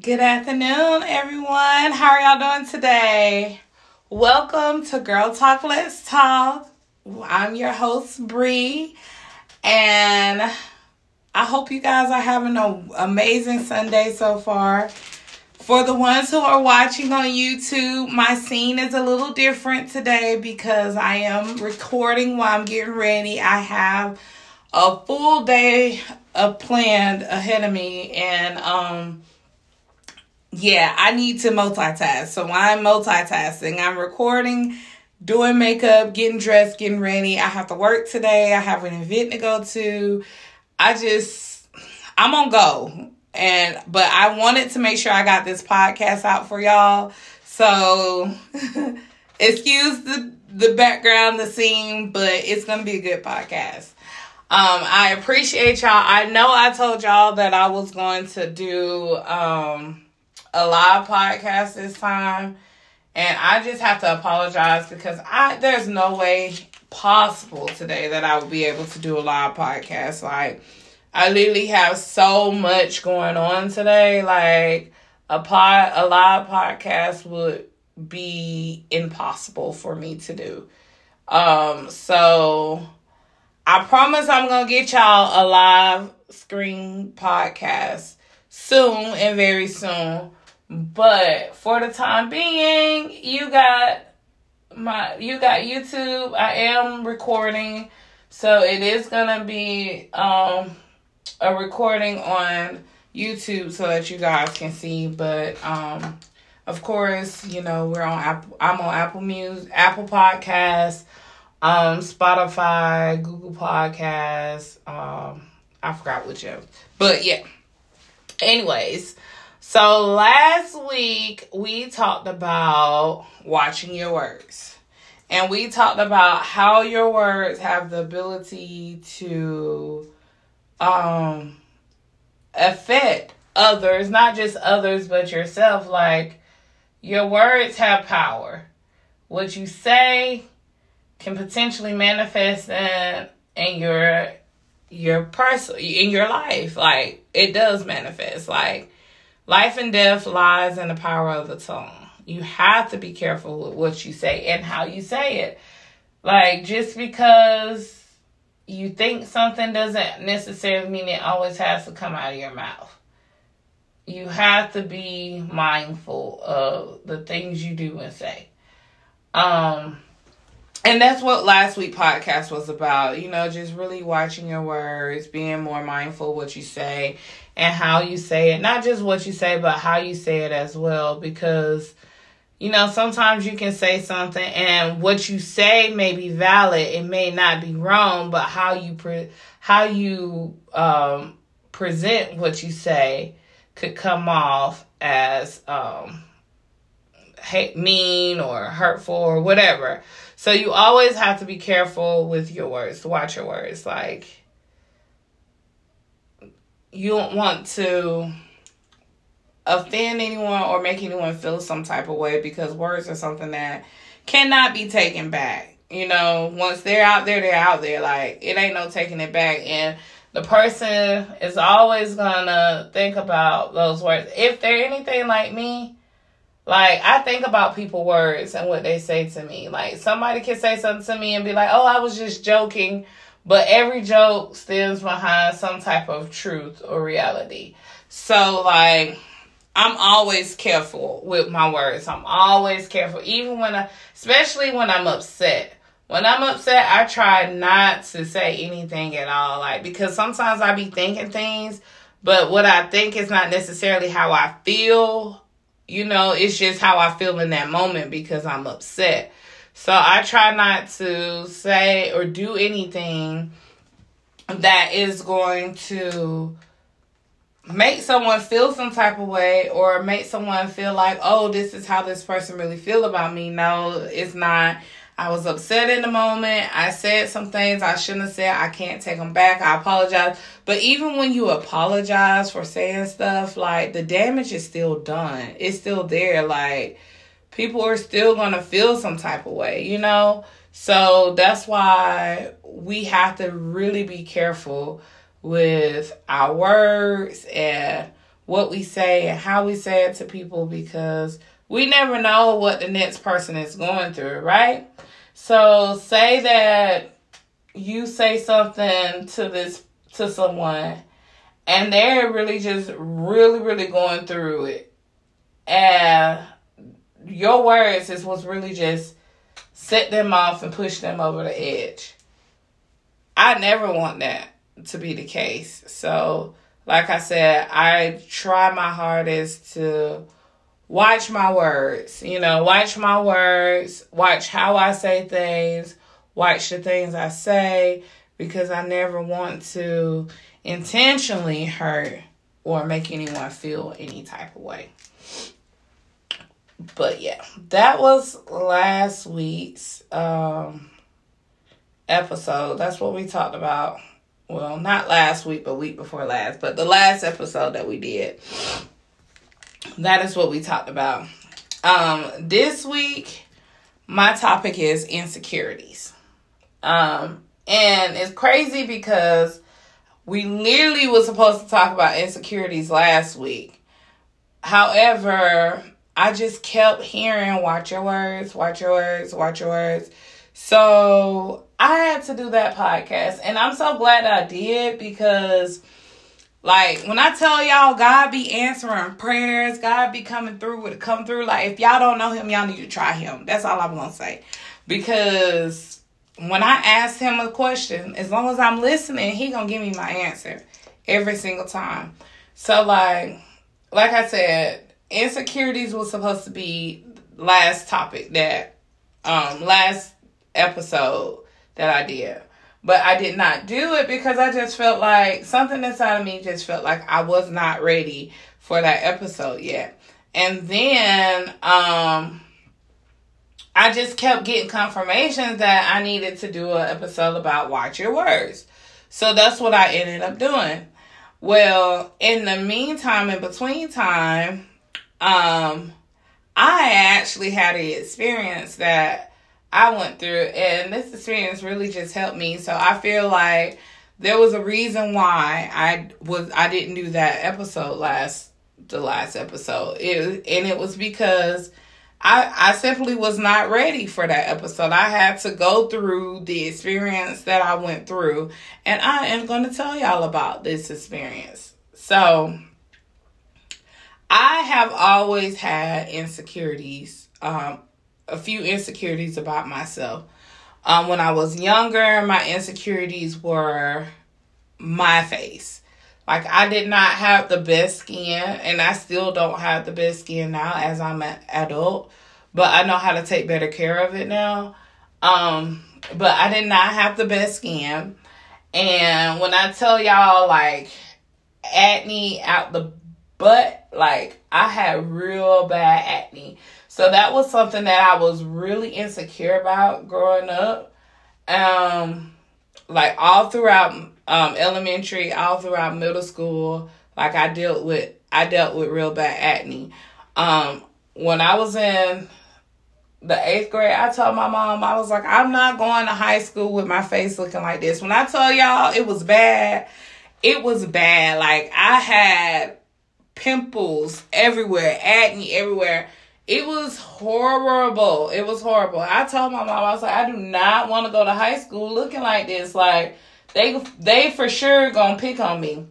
Good afternoon, everyone. How are y'all doing today? Welcome to Girl Talk Let's Talk. I'm your host, Bree, and I hope you guys are having an amazing Sunday so far. For the ones who are watching on YouTube, my scene is a little different today because I am recording while I'm getting ready. I have a full day of planned ahead of me and um yeah, I need to multitask. So I'm multitasking. I'm recording, doing makeup, getting dressed, getting ready. I have to work today. I have an event to go to. I just I'm on go and but I wanted to make sure I got this podcast out for y'all. So excuse the the background, the scene, but it's gonna be a good podcast. Um, I appreciate y'all. I know I told y'all that I was going to do um a live podcast this time, and I just have to apologize because I there's no way possible today that I would be able to do a live podcast. Like I literally have so much going on today. Like a pod, a live podcast would be impossible for me to do. Um, so I promise I'm gonna get y'all a live screen podcast soon and very soon. But for the time being, you got my you got YouTube. I am recording, so it is gonna be um a recording on YouTube so that you guys can see. But um, of course, you know we're on Apple. I'm on Apple Music, Apple Podcasts, um, Spotify, Google Podcasts. Um, I forgot which of, but yeah. Anyways, so last week we talked about watching your words. And we talked about how your words have the ability to um affect others, not just others but yourself. Like your words have power. What you say can potentially manifest in in your your person in your life. Like it does manifest. Like life and death lies in the power of the tongue. You have to be careful with what you say and how you say it. Like just because you think something doesn't necessarily mean it always has to come out of your mouth. You have to be mindful of the things you do and say. Um and that's what last week podcast was about, you know, just really watching your words, being more mindful what you say and how you say it. Not just what you say, but how you say it as well because you know, sometimes you can say something and what you say may be valid, it may not be wrong, but how you pre- how you um, present what you say could come off as um, hate, mean or hurtful or whatever. So you always have to be careful with your words. Watch your words. Like you don't want to offend anyone or make anyone feel some type of way because words are something that cannot be taken back. You know, once they're out there, they're out there. Like, it ain't no taking it back. And the person is always gonna think about those words. If they're anything like me, like I think about people words and what they say to me. Like somebody can say something to me and be like, "Oh, I was just joking," but every joke stems behind some type of truth or reality. So like I'm always careful with my words. I'm always careful, even when I, especially when I'm upset. When I'm upset, I try not to say anything at all, like because sometimes I be thinking things, but what I think is not necessarily how I feel. You know, it's just how I feel in that moment because I'm upset. So I try not to say or do anything that is going to make someone feel some type of way or make someone feel like, oh, this is how this person really feel about me. No, it's not. I was upset in the moment. I said some things I shouldn't have said. I can't take them back. I apologize. But even when you apologize for saying stuff, like the damage is still done. It's still there. Like people are still going to feel some type of way, you know? So that's why we have to really be careful with our words and what we say and how we say it to people because we never know what the next person is going through, right? So say that you say something to this to someone and they're really just really really going through it and your words is what's really just set them off and push them over the edge i never want that to be the case so like i said i try my hardest to watch my words you know watch my words watch how i say things watch the things I say because I never want to intentionally hurt or make anyone feel any type of way. But yeah, that was last week's um, episode. That's what we talked about. Well, not last week, but week before last, but the last episode that we did. That is what we talked about. Um, this week, my topic is insecurities. Um, and it's crazy because we literally was supposed to talk about insecurities last week. However, I just kept hearing watch your words, watch your words, watch your words. So I had to do that podcast. And I'm so glad I did because like when I tell y'all God be answering prayers, God be coming through with come through. Like if y'all don't know him, y'all need to try him. That's all I'm gonna say. Because when I ask him a question, as long as I'm listening, he gonna give me my answer every single time. So like, like I said, insecurities was supposed to be last topic that, um, last episode that I did. But I did not do it because I just felt like something inside of me just felt like I was not ready for that episode yet. And then, um, I just kept getting confirmations that I needed to do an episode about watch your words. So that's what I ended up doing. Well, in the meantime, in between time, um, I actually had an experience that I went through, and this experience really just helped me. So I feel like there was a reason why I was I didn't do that episode last the last episode. It and it was because I, I simply was not ready for that episode. I had to go through the experience that I went through, and I am going to tell y'all about this experience. So, I have always had insecurities, um, a few insecurities about myself. Um, when I was younger, my insecurities were my face. Like I did not have the best skin and I still don't have the best skin now as I'm an adult, but I know how to take better care of it now. Um, but I did not have the best skin. And when I tell y'all like acne out the butt, like I had real bad acne. So that was something that I was really insecure about growing up. Um like all throughout um, elementary, all throughout middle school. Like I dealt with, I dealt with real bad acne. Um, when I was in the eighth grade, I told my mom, I was like, I'm not going to high school with my face looking like this. When I told y'all it was bad, it was bad. Like I had pimples everywhere, acne everywhere. It was horrible. It was horrible. I told my mom, I was like, I do not want to go to high school looking like this. Like, they they for sure gonna pick on me.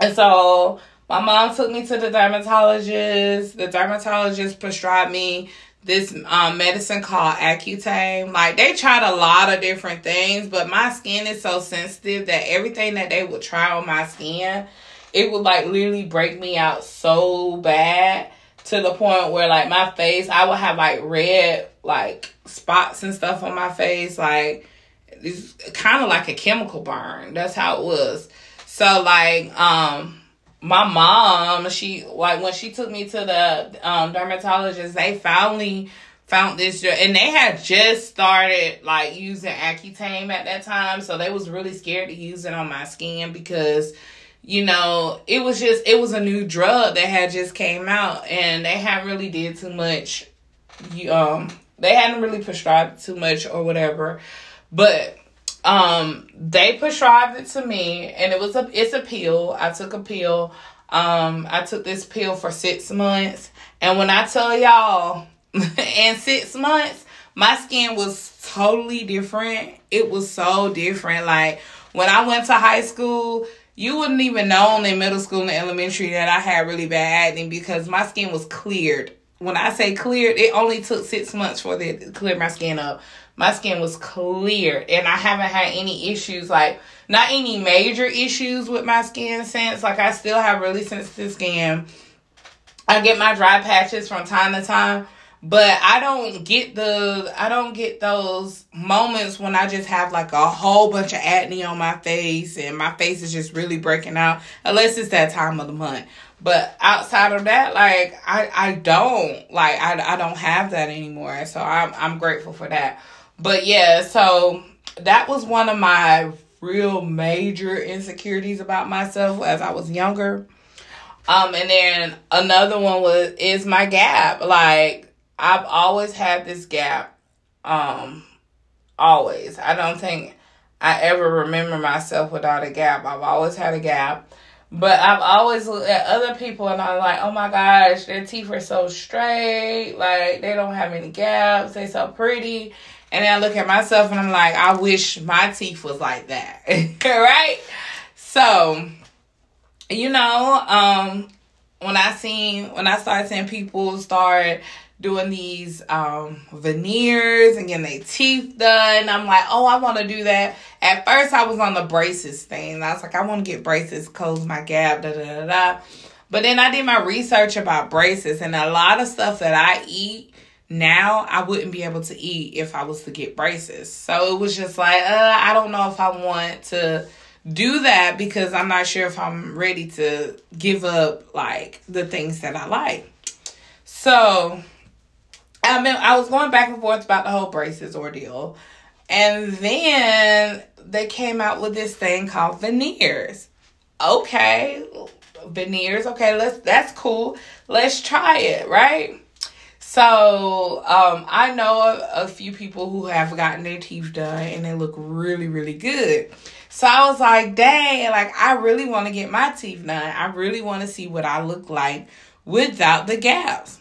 And so my mom took me to the dermatologist. The dermatologist prescribed me this um, medicine called Accutane. Like they tried a lot of different things, but my skin is so sensitive that everything that they would try on my skin, it would like literally break me out so bad to the point where like my face, I would have like red like spots and stuff on my face, like it's kind of like a chemical burn. That's how it was. So like um my mom, she like when she took me to the um dermatologist, they finally found this and they had just started like using Accutane at that time, so they was really scared to use it on my skin because you know, it was just it was a new drug that had just came out and they hadn't really did too much you um they hadn't really prescribed too much or whatever. But um they prescribed it to me and it was a it's a pill. I took a pill. Um, I took this pill for six months, and when I tell y'all, in six months, my skin was totally different. It was so different. Like when I went to high school, you wouldn't even know in middle school and elementary that I had really bad acne because my skin was cleared. When I say cleared, it only took six months for it to clear my skin up. My skin was clear, and I haven't had any issues like not any major issues with my skin since. Like I still have really sensitive skin. I get my dry patches from time to time, but I don't get the I don't get those moments when I just have like a whole bunch of acne on my face and my face is just really breaking out unless it's that time of the month. But outside of that, like I I don't like I I don't have that anymore. So I'm I'm grateful for that. But yeah, so that was one of my real major insecurities about myself as I was younger. Um and then another one was is my gap. Like I've always had this gap. Um, always. I don't think I ever remember myself without a gap. I've always had a gap. But I've always looked at other people and I'm like, oh my gosh, their teeth are so straight. Like, they don't have any gaps. They're so pretty. And then I look at myself and I'm like, I wish my teeth was like that. right? So, you know, um, when I seen, when I started seeing people start doing these um, veneers and getting their teeth done. I'm like, oh, I want to do that. At first, I was on the braces thing. I was like, I want to get braces, close my gap, da da da da. But then I did my research about braces, and a lot of stuff that I eat now, I wouldn't be able to eat if I was to get braces. So it was just like, uh, I don't know if I want to do that because I'm not sure if I'm ready to give up like the things that I like. So I mean, I was going back and forth about the whole braces ordeal. And then they came out with this thing called veneers. Okay, veneers. Okay, let's that's cool. Let's try it, right? So, um, I know a, a few people who have gotten their teeth done and they look really, really good. So I was like, dang, like I really want to get my teeth done. I really want to see what I look like without the gaps.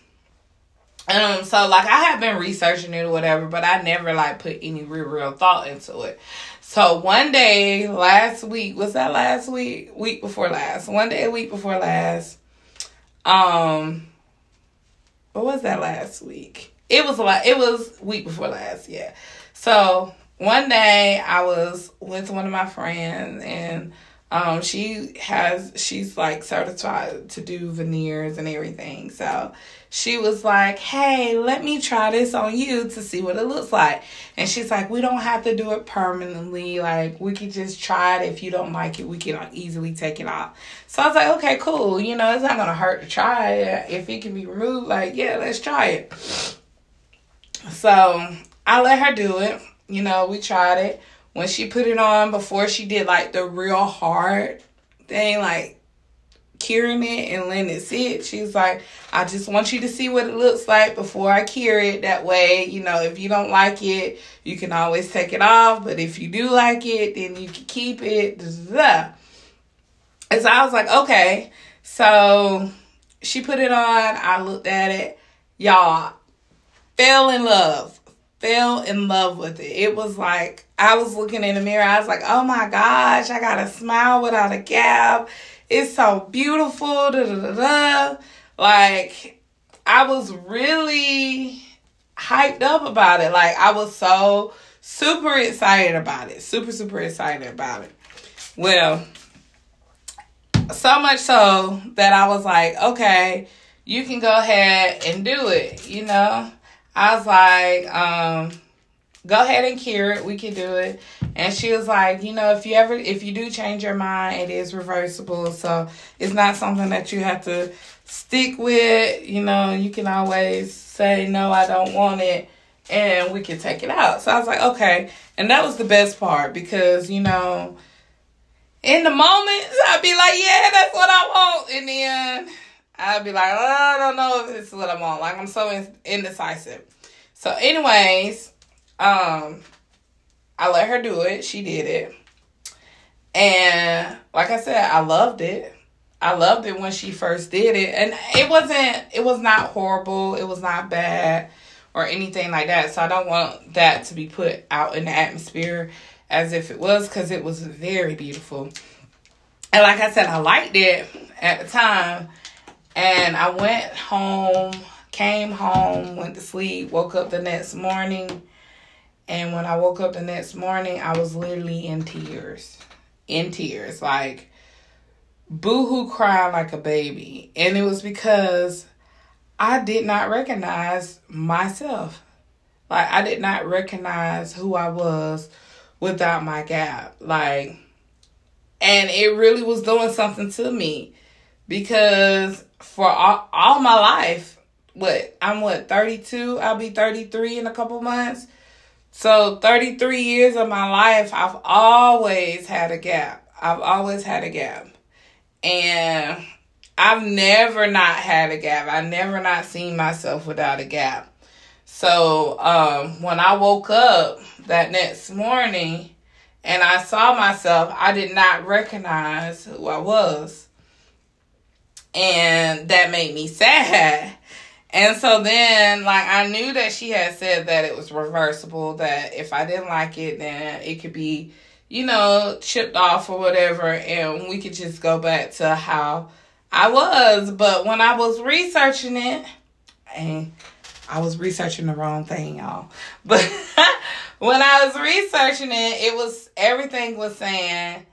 Um, so like I have been researching it or whatever, but I never like put any real real thought into it. So one day last week, was that last week? Week before last. One day a week before last. Um what was that last week? It was like it was week before last, yeah. So one day I was with one of my friends and um she has she's like certified to do veneers and everything. So she was like, Hey, let me try this on you to see what it looks like. And she's like, We don't have to do it permanently. Like, we can just try it. If you don't like it, we can easily take it off. So I was like, Okay, cool. You know, it's not to hurt to try it. If it can be removed, like, yeah, let's try it. So I let her do it. You know, we tried it. When she put it on, before she did like the real hard thing, like curing it and letting it sit. She's like, I just want you to see what it looks like before I cure it. That way, you know, if you don't like it, you can always take it off. But if you do like it, then you can keep it. And so I was like, okay. So she put it on. I looked at it. Y'all, fell in love. Fell in love with it. It was like, I was looking in the mirror. I was like, oh my gosh, I got a smile without a gap it's so beautiful. Da, da, da, da. Like, I was really hyped up about it. Like, I was so super excited about it. Super, super excited about it. Well, so much so that I was like, okay, you can go ahead and do it, you know? I was like, um, go ahead and cure it. We can do it. And she was like, you know, if you ever, if you do change your mind, it is reversible. So it's not something that you have to stick with. You know, you can always say, no, I don't want it. And we can take it out. So I was like, okay. And that was the best part because, you know, in the moment, I'd be like, yeah, that's what I want. And then I'd be like, oh, I don't know if this is what I want. Like, I'm so indecisive. So, anyways, um, I let her do it. She did it. And like I said, I loved it. I loved it when she first did it. And it wasn't it was not horrible. It was not bad or anything like that. So I don't want that to be put out in the atmosphere as if it was cuz it was very beautiful. And like I said, I liked it at the time. And I went home, came home, went to sleep, woke up the next morning. And when I woke up the next morning, I was literally in tears. In tears. Like boohoo crying like a baby. And it was because I did not recognize myself. Like I did not recognize who I was without my gap. Like and it really was doing something to me because for all, all my life, what I'm what 32, I'll be 33 in a couple months. So 33 years of my life, I've always had a gap. I've always had a gap. And I've never not had a gap. I never not seen myself without a gap. So um, when I woke up that next morning and I saw myself, I did not recognize who I was. And that made me sad. And so then, like, I knew that she had said that it was reversible, that if I didn't like it, then it could be you know, chipped off or whatever, and we could just go back to how I was. But when I was researching it, and I was researching the wrong thing, y'all. But when I was researching it, it was everything was saying,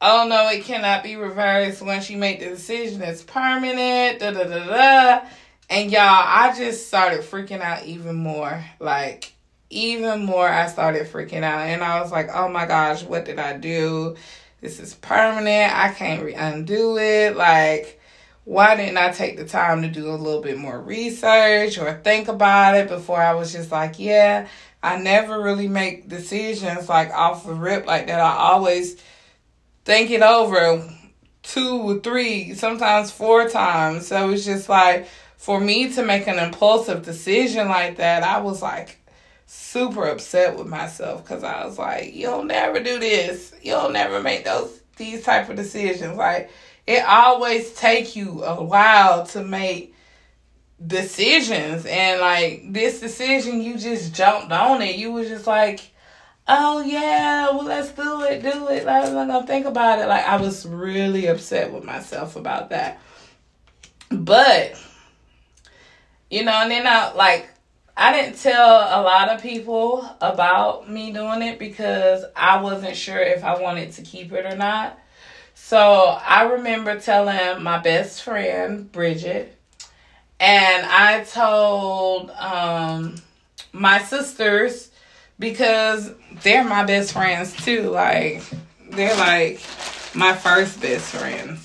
"Oh no, it cannot be reversed. Once you make the decision, it's permanent." Da da da da. And y'all, I just started freaking out even more. Like even more I started freaking out and I was like, "Oh my gosh, what did I do? This is permanent. I can't re- undo it. Like why didn't I take the time to do a little bit more research or think about it before I was just like, yeah, I never really make decisions like off the rip like that. I always think it over two or three, sometimes four times. So it's just like for me to make an impulsive decision like that, I was like, super upset with myself because I was like, you'll never do this. You'll never make those these type of decisions. Like it always take you a while to make decisions and like this decision you just jumped on it. You was just like, Oh yeah, well let's do it, do it. I'm not gonna think about it. Like I was really upset with myself about that. But you know, and then I like I didn't tell a lot of people about me doing it because I wasn't sure if I wanted to keep it or not. So I remember telling my best friend, Bridget, and I told um, my sisters because they're my best friends too. Like, they're like my first best friends.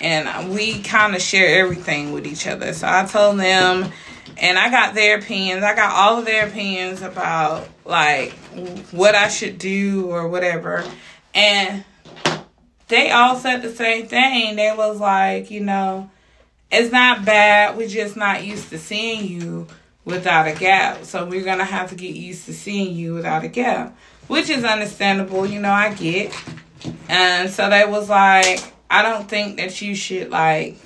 And we kind of share everything with each other. So I told them and I got their opinions. I got all of their opinions about like what I should do or whatever. And they all said the same thing. They was like, you know, it's not bad. We're just not used to seeing you without a gap. So we're gonna have to get used to seeing you without a gap. Which is understandable, you know, I get. And so they was like, I don't think that you should like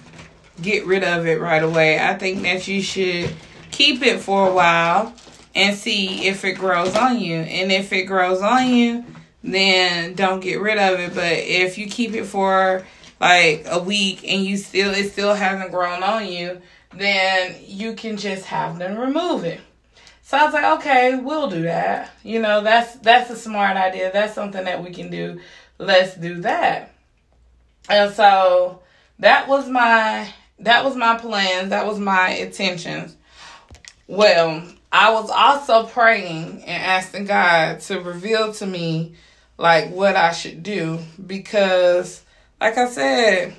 get rid of it right away. I think that you should keep it for a while and see if it grows on you. And if it grows on you, then don't get rid of it. But if you keep it for like a week and you still it still hasn't grown on you, then you can just have them remove it. So I was like, okay, we'll do that. You know, that's that's a smart idea. That's something that we can do. Let's do that. And so that was my that was my plans. That was my intentions. Well, I was also praying and asking God to reveal to me like what I should do because like I said,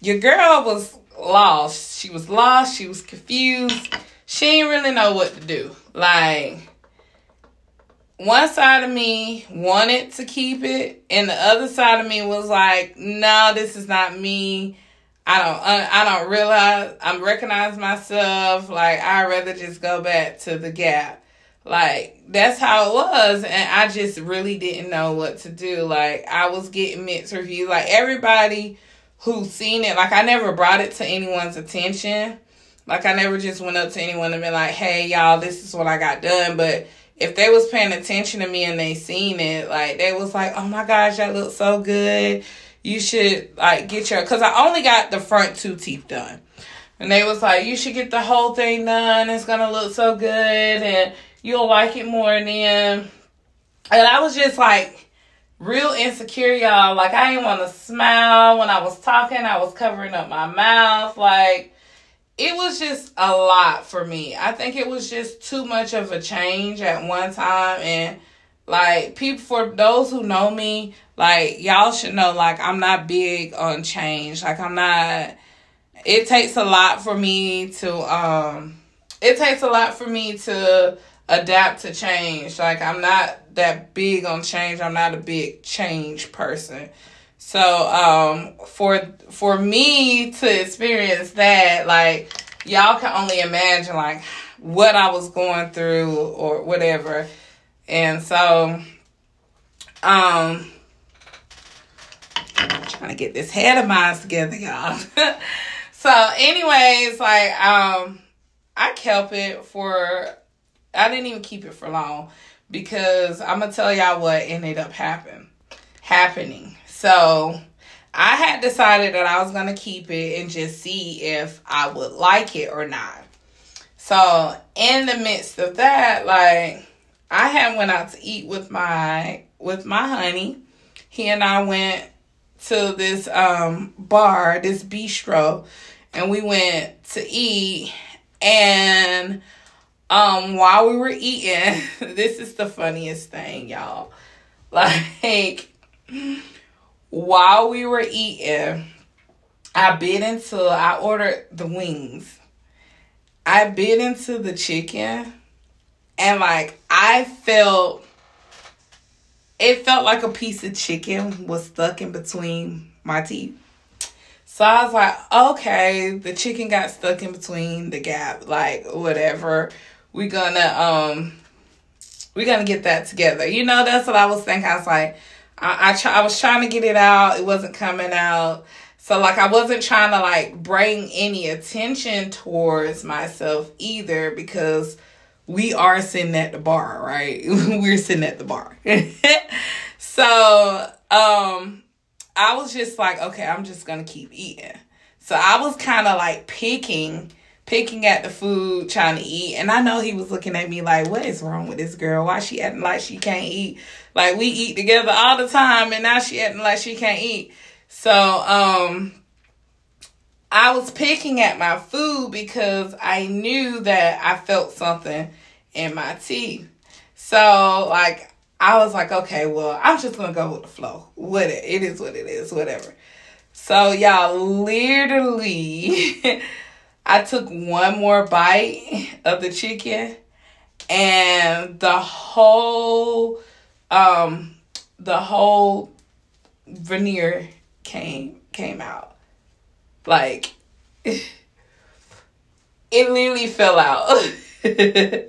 your girl was lost. She was lost, she was confused. She didn't really know what to do. Like one side of me wanted to keep it and the other side of me was like, "No, this is not me." I don't uh, I don't realize I'm recognize myself like I'd rather just go back to the gap. Like that's how it was and I just really didn't know what to do. Like I was getting mixed reviews. Like everybody who seen it. Like I never brought it to anyone's attention. Like I never just went up to anyone and been like, "Hey, y'all, this is what I got done." But if they was paying attention to me and they seen it, like they was like, "Oh my gosh, that looks so good." You should like get your cuz I only got the front two teeth done. And they was like, "You should get the whole thing done. It's to look so good and you'll like it more And then." And I was just like real insecure, y'all. Like I didn't want to smile when I was talking. I was covering up my mouth like it was just a lot for me. I think it was just too much of a change at one time and like people for those who know me, like y'all should know like I'm not big on change. Like I'm not it takes a lot for me to um it takes a lot for me to adapt to change. Like I'm not that big on change. I'm not a big change person. So um for for me to experience that, like y'all can only imagine like what I was going through or whatever. And so um I'm trying to get this head of mine together, y'all. so anyways, like um I kept it for I didn't even keep it for long because I'm gonna tell y'all what ended up happen happening. So I had decided that I was gonna keep it and just see if I would like it or not. So in the midst of that, like I had went out to eat with my with my honey. He and I went to this um bar, this bistro, and we went to eat and um while we were eating, this is the funniest thing, y'all. Like while we were eating, I bit into I ordered the wings. I bit into the chicken and like I felt it felt like a piece of chicken was stuck in between my teeth. So I was like, okay, the chicken got stuck in between the gap, like whatever. We gonna um we gonna get that together. You know, that's what I was thinking. I was like, I I, try, I was trying to get it out. It wasn't coming out. So like I wasn't trying to like bring any attention towards myself either because we are sitting at the bar, right? We're sitting at the bar. so um I was just like, okay, I'm just gonna keep eating. So I was kind of like picking, picking at the food, trying to eat. And I know he was looking at me like, what is wrong with this girl? Why she acting like she can't eat? Like we eat together all the time, and now she acting like she can't eat. So um, I was picking at my food because I knew that I felt something in my teeth. So like I was like, okay, well, I'm just gonna go with the flow. What it, it is, what it is, whatever. So y'all, literally, I took one more bite of the chicken, and the whole, um, the whole veneer came came out, like it literally fell out, and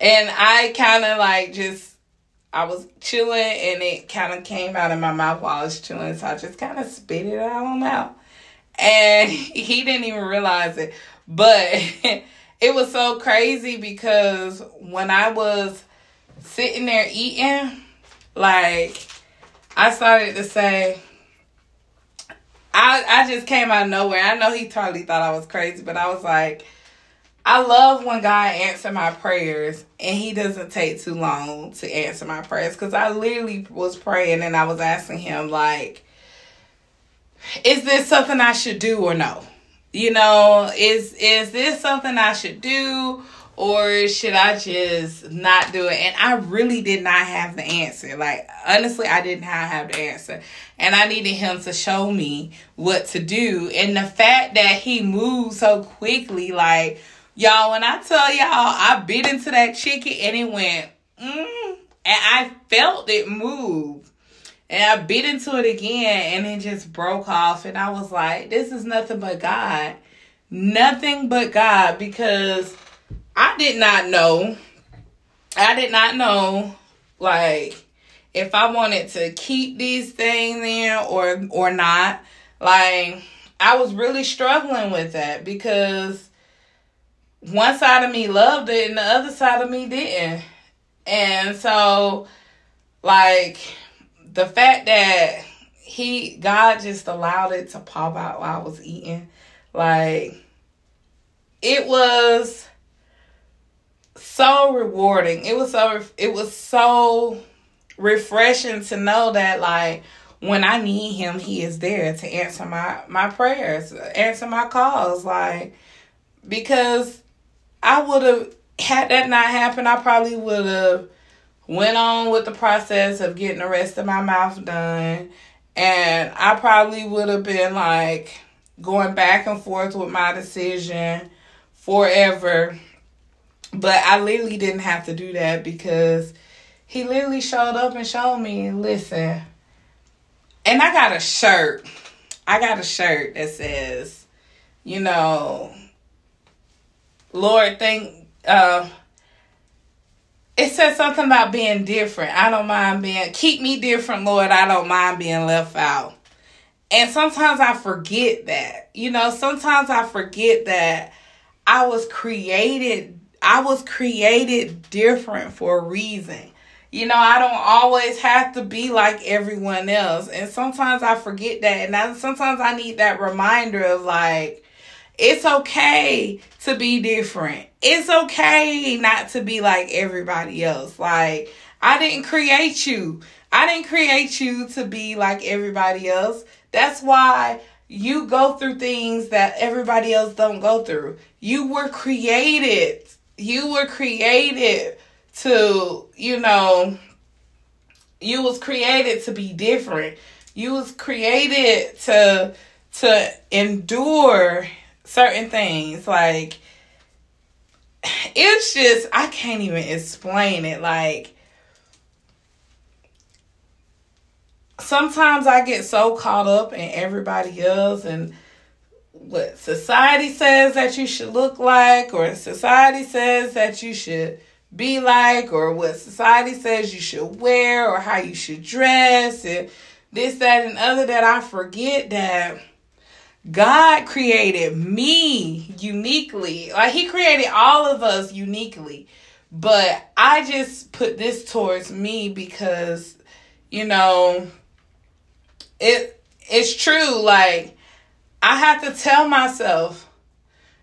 I kind of like just I was chilling and it kind of came out of my mouth while I was chilling. So I just kind of spit it out on out. And he didn't even realize it. But it was so crazy because when I was sitting there eating, like, I started to say, I, I just came out of nowhere. I know he totally thought I was crazy, but I was like, I love when God answer my prayers and he doesn't take too long to answer my prayers cuz I literally was praying and I was asking him like is this something I should do or no? You know, is is this something I should do or should I just not do it? And I really did not have the answer. Like honestly, I did not have the answer. And I needed him to show me what to do. And the fact that he moved so quickly like Y'all, when I tell y'all, I bit into that chicken and it went, mm, and I felt it move. And I bit into it again and it just broke off. And I was like, this is nothing but God. Nothing but God because I did not know. I did not know, like, if I wanted to keep these things in or or not. Like, I was really struggling with that because one side of me loved it and the other side of me didn't. And so, like, the fact that he, God just allowed it to pop out while I was eating, like, it was so rewarding. It was so, it was so refreshing to know that, like, when I need him, he is there to answer my my prayers, answer my calls, like because I would have had that not happen, I probably would have went on with the process of getting the rest of my mouth done, and I probably would have been like going back and forth with my decision forever. But I literally didn't have to do that because he literally showed up and showed me, listen, and I got a shirt. I got a shirt that says, you know, Lord, thank uh it says something about being different. I don't mind being keep me different, Lord. I don't mind being left out. And sometimes I forget that. You know, sometimes I forget that I was created I was created different for a reason. You know, I don't always have to be like everyone else. And sometimes I forget that. And I, sometimes I need that reminder of like, it's okay to be different. It's okay not to be like everybody else. Like, I didn't create you. I didn't create you to be like everybody else. That's why you go through things that everybody else don't go through. You were created. You were created to, you know, you was created to be different. You was created to to endure certain things. Like it's just I can't even explain it. Like sometimes I get so caught up in everybody else and what society says that you should look like or society says that you should be like or what society says you should wear or how you should dress and this, that, and other that I forget that God created me uniquely. Like He created all of us uniquely. But I just put this towards me because, you know, it it's true. Like I have to tell myself,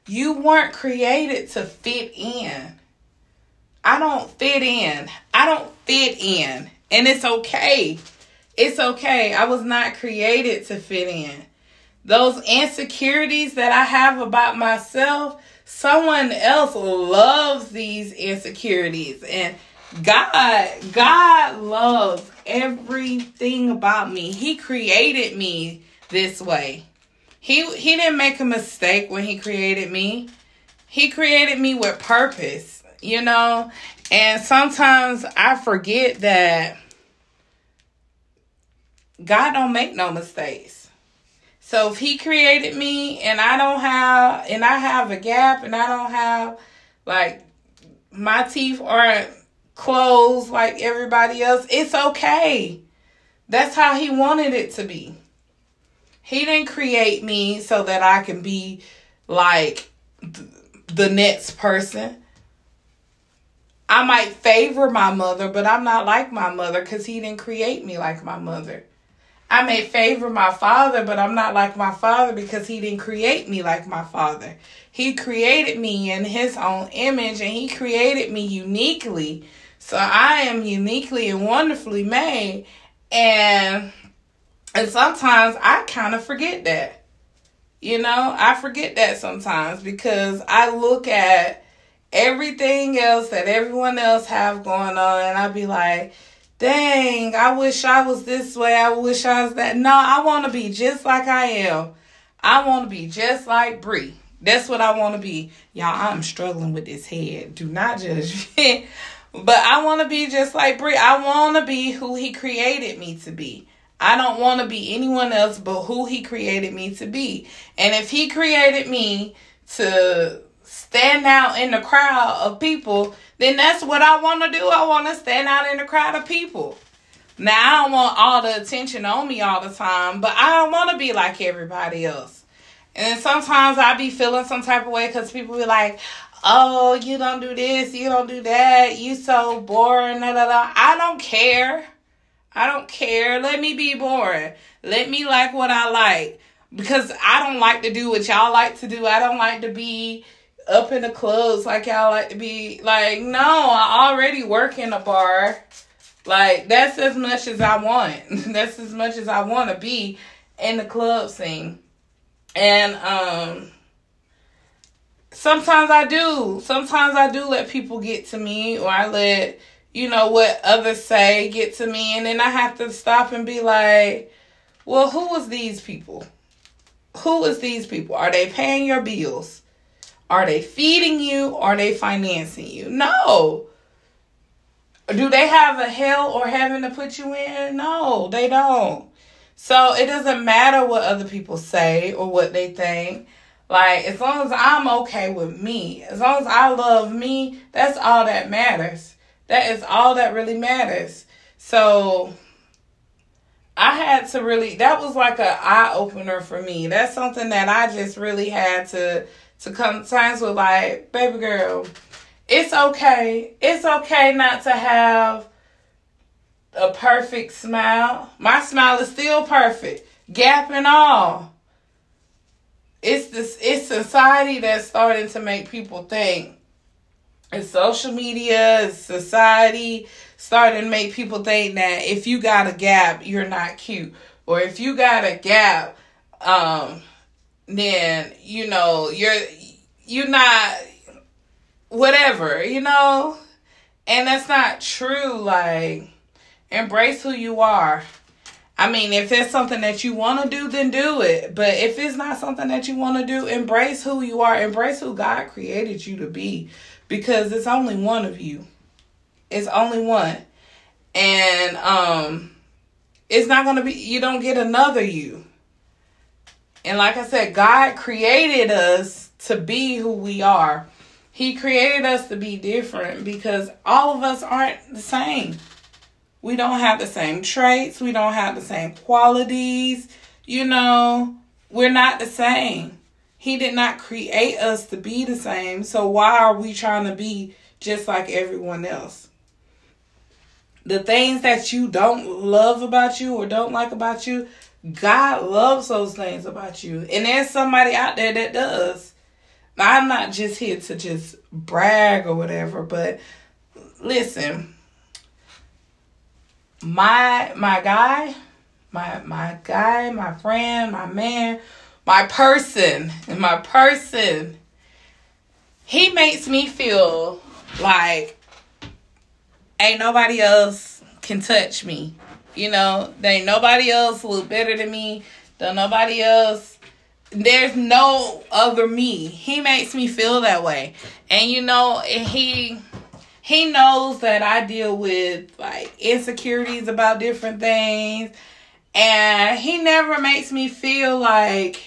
you weren't created to fit in. I don't fit in. I don't fit in. And it's okay. It's okay. I was not created to fit in. Those insecurities that I have about myself, someone else loves these insecurities. And God, God loves everything about me. He created me this way. He he didn't make a mistake when he created me. He created me with purpose you know? And sometimes I forget that God don't make no mistakes. So if he created me and I don't have and I have a gap and I don't have like my teeth aren't closed like everybody else, it's okay. That's how he wanted it to be. He didn't create me so that I can be like the next person. I might favor my mother, but I'm not like my mother because he didn't create me like my mother. I may favor my father, but I'm not like my father because he didn't create me like my father. He created me in his own image and he created me uniquely. So I am uniquely and wonderfully made. And and sometimes I kind of forget that. You know, I forget that sometimes because I look at everything else that everyone else have going on and I'd be like, dang, I wish I was this way. I wish I was that. No, I want to be just like I am. I want to be just like Bree. That's what I want to be. Y'all, I'm struggling with this head. Do not judge me. but I want to be just like Bree. I want to be who he created me to be. I don't want to be anyone else but who he created me to be. And if he created me to stand out in the crowd of people, then that's what I want to do. I want to stand out in the crowd of people. Now I don't want all the attention on me all the time, but I don't want to be like everybody else. And sometimes I be feeling some type of way because people be like, "Oh, you don't do this, you don't do that, you so boring." I don't care. I don't care. Let me be boring. Let me like what I like because I don't like to do what y'all like to do. I don't like to be up in the clubs like y'all like to be. Like, no, I already work in a bar. Like, that's as much as I want. that's as much as I want to be in the club scene. And um sometimes I do. Sometimes I do let people get to me or I let you know what others say get to me and then I have to stop and be like, "Well, who was these people? Who is these people? Are they paying your bills? Are they feeding you? Are they financing you? No. Do they have a hell or heaven to put you in? No, they don't. So it doesn't matter what other people say or what they think. Like, as long as I'm okay with me, as long as I love me, that's all that matters. That is all that really matters. So I had to really that was like an eye opener for me. That's something that I just really had to to come to terms with like, baby girl, it's okay. It's okay not to have a perfect smile. My smile is still perfect, gap and all. It's this it's society that's starting to make people think. It's social media, society starting to make people think that if you got a gap, you're not cute. Or if you got a gap, um, then you know, you're you're not whatever, you know? And that's not true. Like Embrace who you are. I mean, if it's something that you want to do, then do it. But if it's not something that you want to do, embrace who you are. Embrace who God created you to be because it's only one of you. It's only one. And um it's not to be you don't get another you. And like I said, God created us to be who we are. He created us to be different because all of us aren't the same. We don't have the same traits. We don't have the same qualities. You know, we're not the same. He did not create us to be the same. So why are we trying to be just like everyone else? The things that you don't love about you or don't like about you, God loves those things about you. And there's somebody out there that does. I'm not just here to just brag or whatever, but listen, my my guy, my my guy, my friend, my man, my person, and my person, he makes me feel like ain't nobody else can touch me. You know, there ain't nobody else look better than me. Don't nobody else. There's no other me. He makes me feel that way, and you know, he he knows that I deal with like insecurities about different things. And he never makes me feel like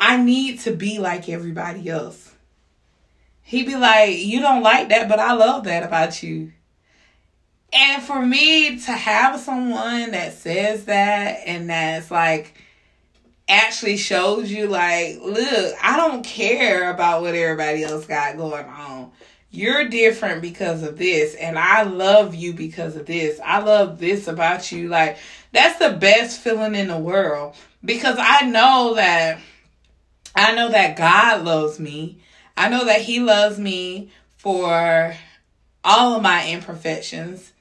I need to be like everybody else. He be like, You don't like that, but I love that about you. And for me to have someone that says that and that's like actually shows you like, look, I don't care about what everybody else got going on you're different because of this and I love you because of this. I love this about you. Like that's the best feeling in the world because I know that I know that God loves me. I know that he loves me for all of my imperfections,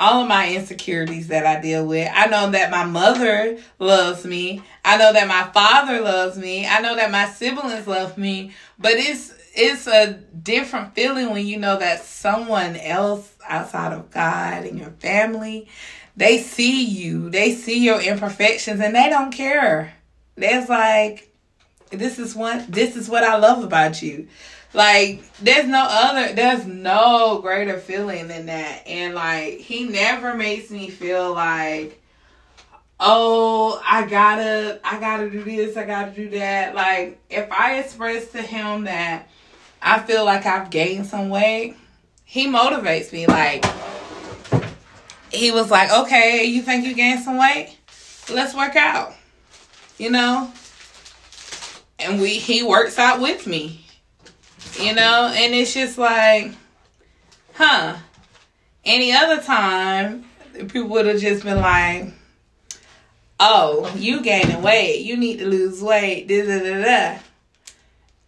all of my insecurities that I deal with. I know that my mother loves me. I know that my father loves me. I know that my siblings love me, but it's it's a different feeling when you know that someone else outside of God and your family, they see you, they see your imperfections and they don't care. That's like, this is what this is what I love about you. Like there's no other there's no greater feeling than that. And like he never makes me feel like oh, I gotta, I gotta do this, I gotta do that. Like, if I express to him that I feel like I've gained some weight, he motivates me. Like, he was like, okay, you think you gained some weight? Let's work out. You know? And we he works out with me. You know, and it's just like, huh. Any other time, people would have just been like, oh, you gaining weight. You need to lose weight. Da, da, da, da.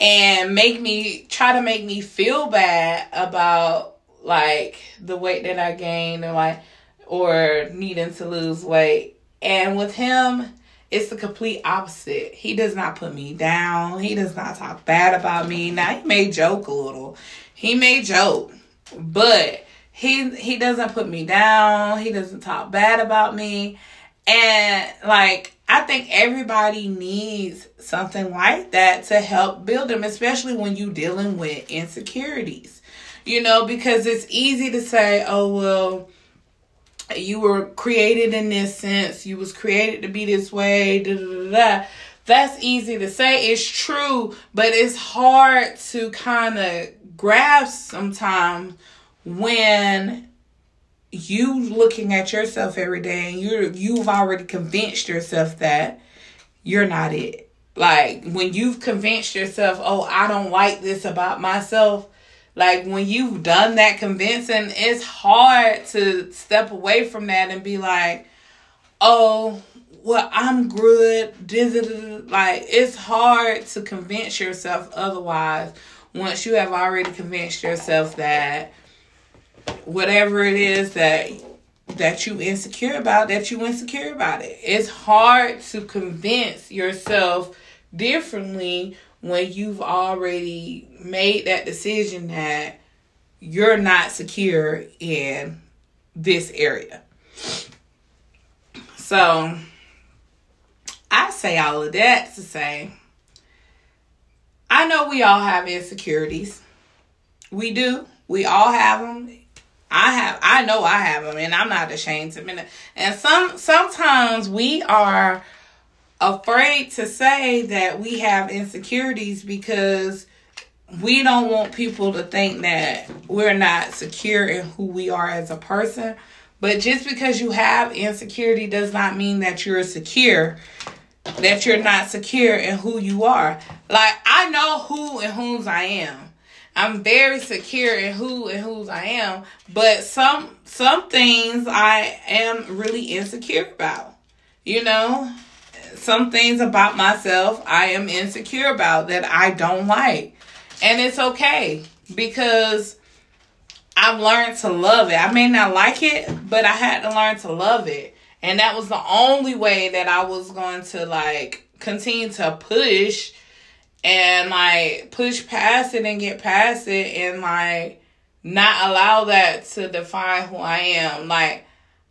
And make me, try to make me feel bad about like the weight that I gained or like, or needing to lose weight. And with him, it's the complete opposite. He does not put me down. He does not talk bad about me. Now he may joke a little. He may joke, but he he doesn't put me down. He doesn't talk bad about me. And like I think everybody needs something like that to help build them, especially when you dealing with insecurities. You know, because it's easy to say, "Oh, well, you were created in this sense. You was created to be this way." Da, da, da, That's easy to say. It's true, but it's hard to kind of grasp sometimes when you looking at yourself every day and you you've already convinced yourself that you're not it. Like when you've convinced yourself, "Oh, I don't like this about myself." Like when you've done that convincing, it's hard to step away from that and be like, "Oh, well, I'm good." Like it's hard to convince yourself otherwise once you have already convinced yourself that whatever it is that that you insecure about that you insecure about it it's hard to convince yourself differently when you've already made that decision that you're not secure in this area. So i say all of that to say i know we all have insecurities. We do. We all have them I have, I know I have them, and I'm not ashamed to admit it. And some sometimes we are afraid to say that we have insecurities because we don't want people to think that we're not secure in who we are as a person. But just because you have insecurity does not mean that you're secure, that you're not secure in who you are. Like, I know who and whose I am. I'm very secure in who and whose I am, but some some things I am really insecure about. You know, some things about myself I am insecure about that I don't like. And it's okay because I've learned to love it. I may not like it, but I had to learn to love it. And that was the only way that I was going to like continue to push and like push past it and get past it and like not allow that to define who I am. Like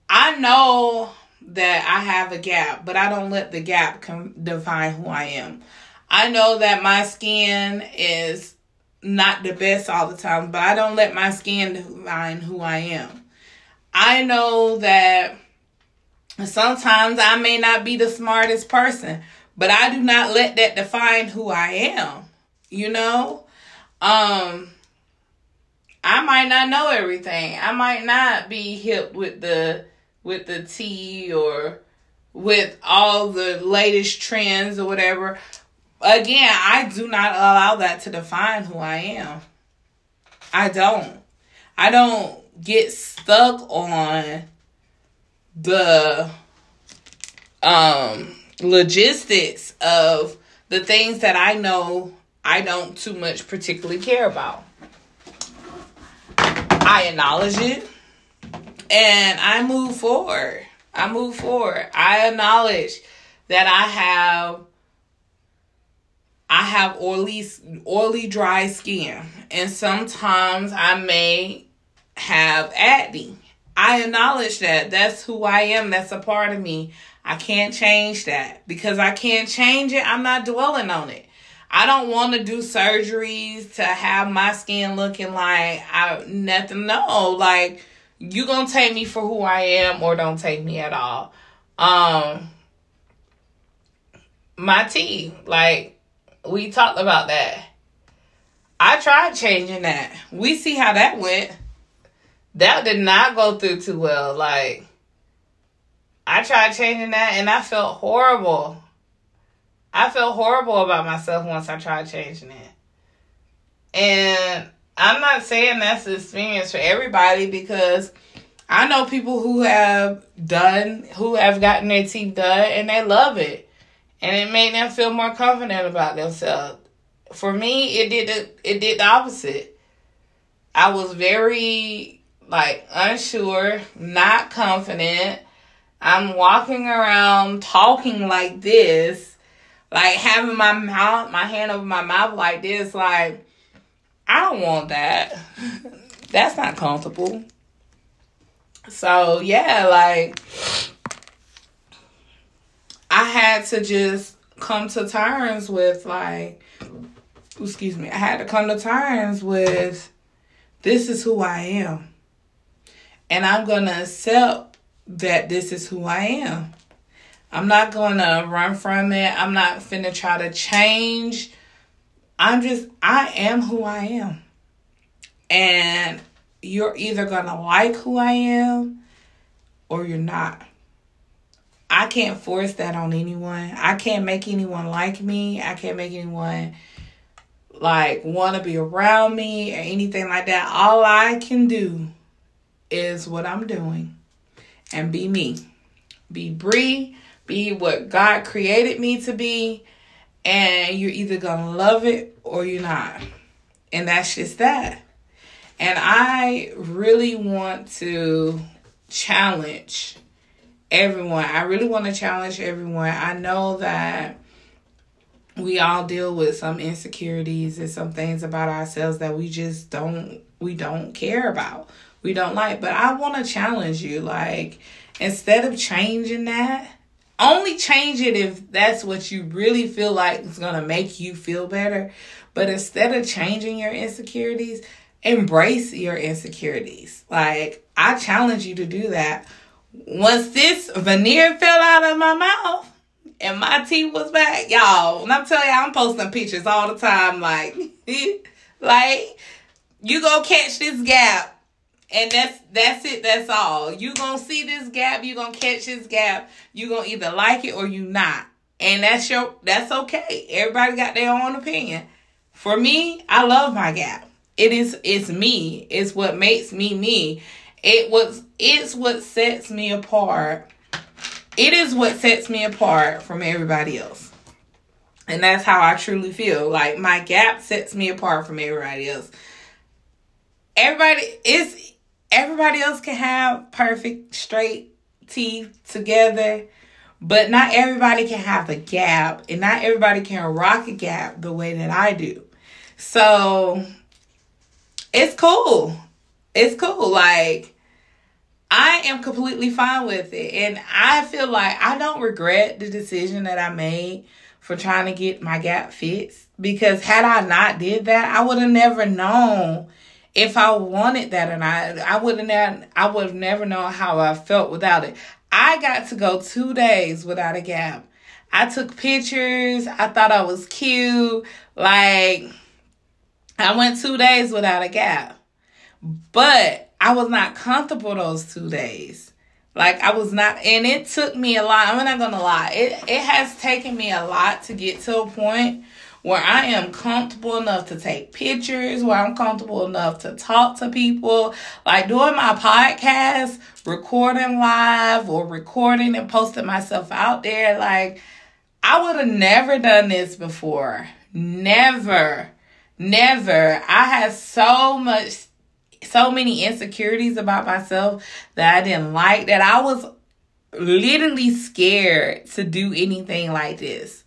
I know that I have a gap, but I don't let the gap com- define who I am. I know that my skin is not the best all the time, but I don't let my skin define who I am. I know that sometimes I may not be the smartest person, but I do not let that define who I am. You know? Um I might not know everything. I might not be hip with the with the tea or with all the latest trends or whatever. Again, I do not allow that to define who I am. I don't. I don't get stuck on the um logistics of the things that I know I don't too much particularly care about. I acknowledge it and I move forward. I move forward. I acknowledge that I have I have oily oily dry skin and sometimes I may have acne. I acknowledge that. That's who I am. That's a part of me. I can't change that because I can't change it. I'm not dwelling on it. I don't want to do surgeries to have my skin looking like I nothing. No, like you gonna take me for who I am or don't take me at all. Um, my teeth, like we talked about that. I tried changing that. We see how that went. that did not go through too well. Like, I tried changing that and I felt horrible. I felt horrible about myself once I tried changing it. And I'm not saying that's the experience for everybody because I know people who have done, who have gotten their teeth done and they love it. And it made them feel more confident about themselves. For me, it did the, it did the opposite. I was very like unsure, not confident. I'm walking around talking like this, like having my mouth, my hand over my mouth like this, like I don't want that. That's not comfortable. So yeah, like I had to just come to terms with like excuse me, I had to come to terms with this is who I am. And I'm going to accept that this is who I am. I'm not going to run from it. I'm not finna try to change. I'm just, I am who I am. And you're either going to like who I am or you're not. I can't force that on anyone. I can't make anyone like me. I can't make anyone like want to be around me or anything like that. All I can do is what I'm doing and be me. Be Bree, be what God created me to be, and you're either to love it or you're not. And that's just that. And I really want to challenge everyone. I really want to challenge everyone. I know that we all deal with some insecurities and some things about ourselves that we just don't we don't care about. We don't like. But I want to challenge you like instead of changing that, only change it if that's what you really feel like is going to make you feel better. But instead of changing your insecurities, embrace your insecurities. Like, I challenge you to do that. Once this veneer fell out of my mouth and my teeth was back, y'all, and I'm telling y'all, I'm posting pictures all the time, like, like, you gonna catch this gap. And that's that's it, that's all. You gonna see this gap, you gonna catch this gap, you gonna either like it or you not. And that's your that's okay. Everybody got their own opinion. For me, I love my gap. It is it's me. It's what makes me me. It was it's what sets me apart. It is what sets me apart from everybody else. And that's how I truly feel. Like my gap sets me apart from everybody else. Everybody is everybody else can have perfect straight teeth together, but not everybody can have a gap and not everybody can rock a gap the way that I do. So it's cool. It's cool. Like, I am completely fine with it. And I feel like I don't regret the decision that I made for trying to get my gap fixed. Because had I not did that, I would have never known if I wanted that or not. I wouldn't have I would have never known how I felt without it. I got to go two days without a gap. I took pictures. I thought I was cute. Like I went two days without a gap. But I was not comfortable those two days. Like I was not and it took me a lot. I'm not gonna lie. It it has taken me a lot to get to a point where I am comfortable enough to take pictures, where I'm comfortable enough to talk to people. Like doing my podcast, recording live or recording and posting myself out there. Like I would have never done this before. Never. Never. I had so much, so many insecurities about myself that I didn't like that I was literally scared to do anything like this.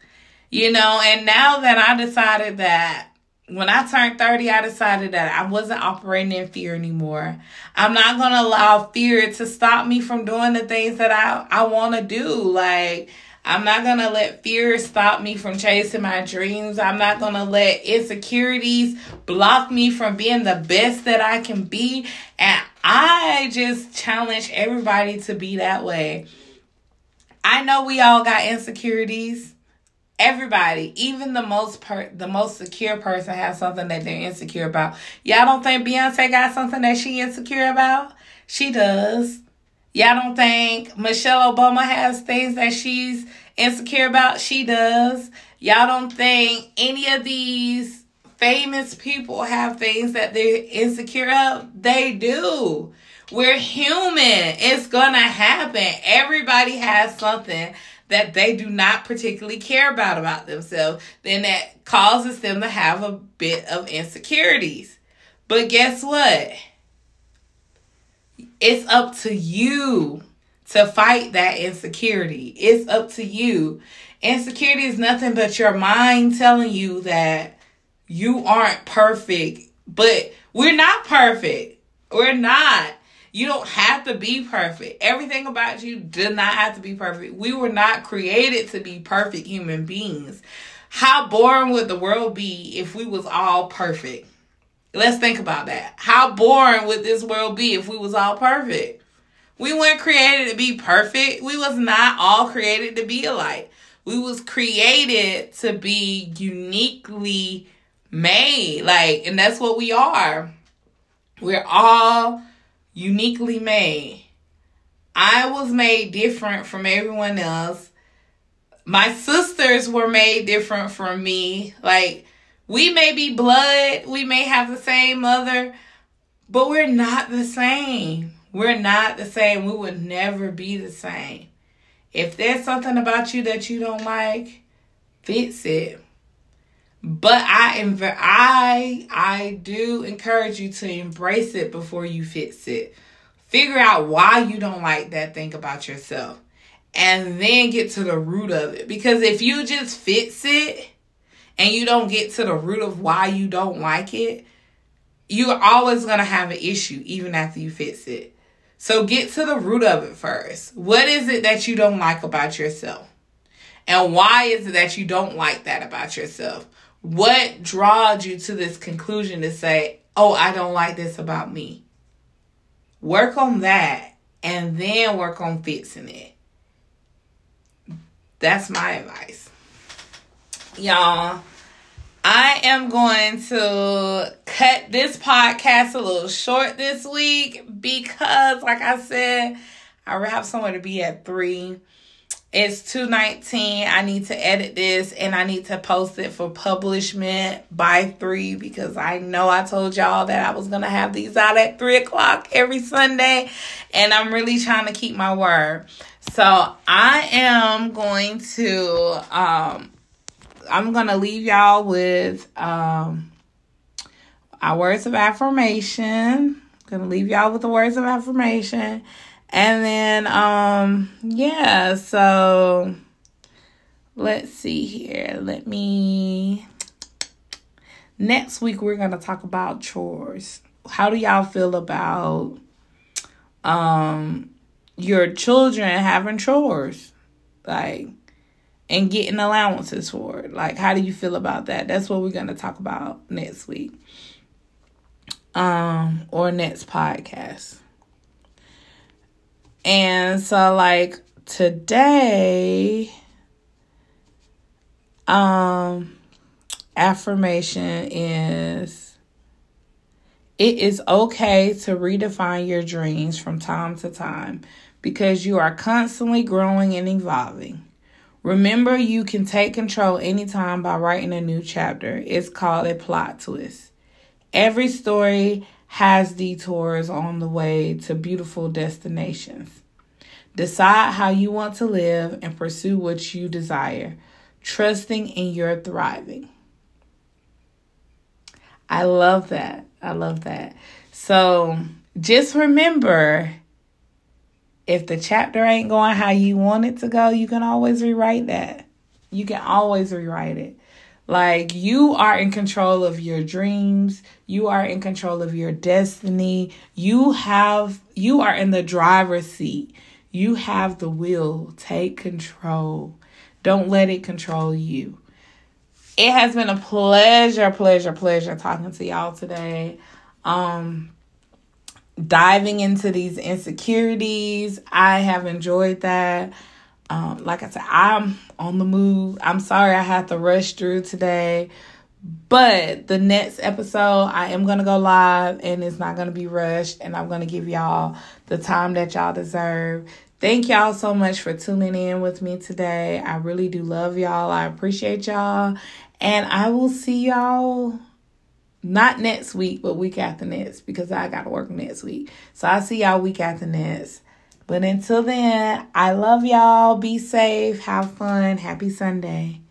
You know, and now that I decided that when I turned 30, I decided that I wasn't operating in fear anymore. I'm not going to allow fear to stop me from doing the things that I, I want to do. Like, I'm not going to let fear stop me from chasing my dreams. I'm not going to let insecurities block me from being the best that I can be. And I just challenge everybody to be that way. I know we all got insecurities. Everybody, even the most per the most secure person has something that they're insecure about. Y'all don't think Beyonce got something that she insecure about? She does. Y'all don't think Michelle Obama has things that she's insecure about? She does. Y'all don't think any of these famous people have things that they're insecure of? They do. We're human. It's gonna happen. Everybody has something that they do not particularly care about about themselves, then that causes them to have a bit of insecurities. But guess what? It's up to you to fight that insecurity. It's up to you. Insecurity is nothing but your mind telling you that you aren't perfect, but we're not perfect. We're not. You don't have to be perfect. Everything about you did not have to be perfect. We were not created to be perfect human beings. How boring would the world be if we was all perfect? Let's think about that. How boring would this world be if we was all perfect? We weren't created to be perfect. We was not all created to be alike. We was created to be uniquely made. Like, and that's what we are. We're all uniquely made. I was made different from everyone else. My sisters were made different from me. Like, we may be blood, we may have the same mother, but we're not the same. We're not the same. We would never be the same. If there's something about you that you don't like, fix it. But I inv- I I do encourage you to embrace it before you fix it. Figure out why you don't like that thing about yourself and then get to the root of it. Because if you just fix it and you don't get to the root of why you don't like it, you're always going to have an issue even after you fix it. So get to the root of it first. What is it that you don't like about yourself? And why is it that you don't like that about yourself? What draws you to this conclusion to say, oh, I don't like this about me? Work on that and then work on fixing it. That's my advice. Y'all, I am going to cut this podcast a little short this week because, like I said, I have somewhere to be at 3 it's 219. I need to edit this and I need to post it for publishment by 3 because I know I told y'all that I was going to have these out at 3 o'clock every Sunday. And I'm really trying to keep my word. So I am going to, um, I'm going to leave y'all with, um, our words of affirmation. I'm going to leave y'all with the words of affirmation. And then, um, yeah, so let's see here. Let me. Next week, we're going to talk about chores. How do y'all feel about um your children having chores? Like, and getting allowances for it. Like, how do you feel about that? That's what we're going to talk about next week. Um, or next podcast. And so like today um affirmation is it is okay to redefine your dreams from time to time because you are constantly growing and evolving. Remember, you can take control anytime by writing a new chapter. It's called a plot twist. Every story has detours on the way to beautiful destinations. Decide how you want to live and pursue what you desire, trusting in your thriving. I love that. I love that. So just remember if the chapter ain't going how you want it to go, you can always rewrite that. You can always rewrite it. Like you are in control of your dreams, you are in control of your destiny. You have you are in the driver's seat. You have the will. Take control. Don't let it control you. It has been a pleasure, pleasure, pleasure talking to y'all today. Um diving into these insecurities. I have enjoyed that. Um, like I said, I'm on the move. I'm sorry I had to rush through today. But the next episode, I am going to go live and it's not going to be rushed. And I'm going to give y'all the time that y'all deserve. Thank y'all so much for tuning in with me today. I really do love y'all. I appreciate y'all. And I will see y'all not next week, but week after next because I got to work next week. So I'll see y'all week after next. But until then, I love y'all. Be safe. Have fun. Happy Sunday.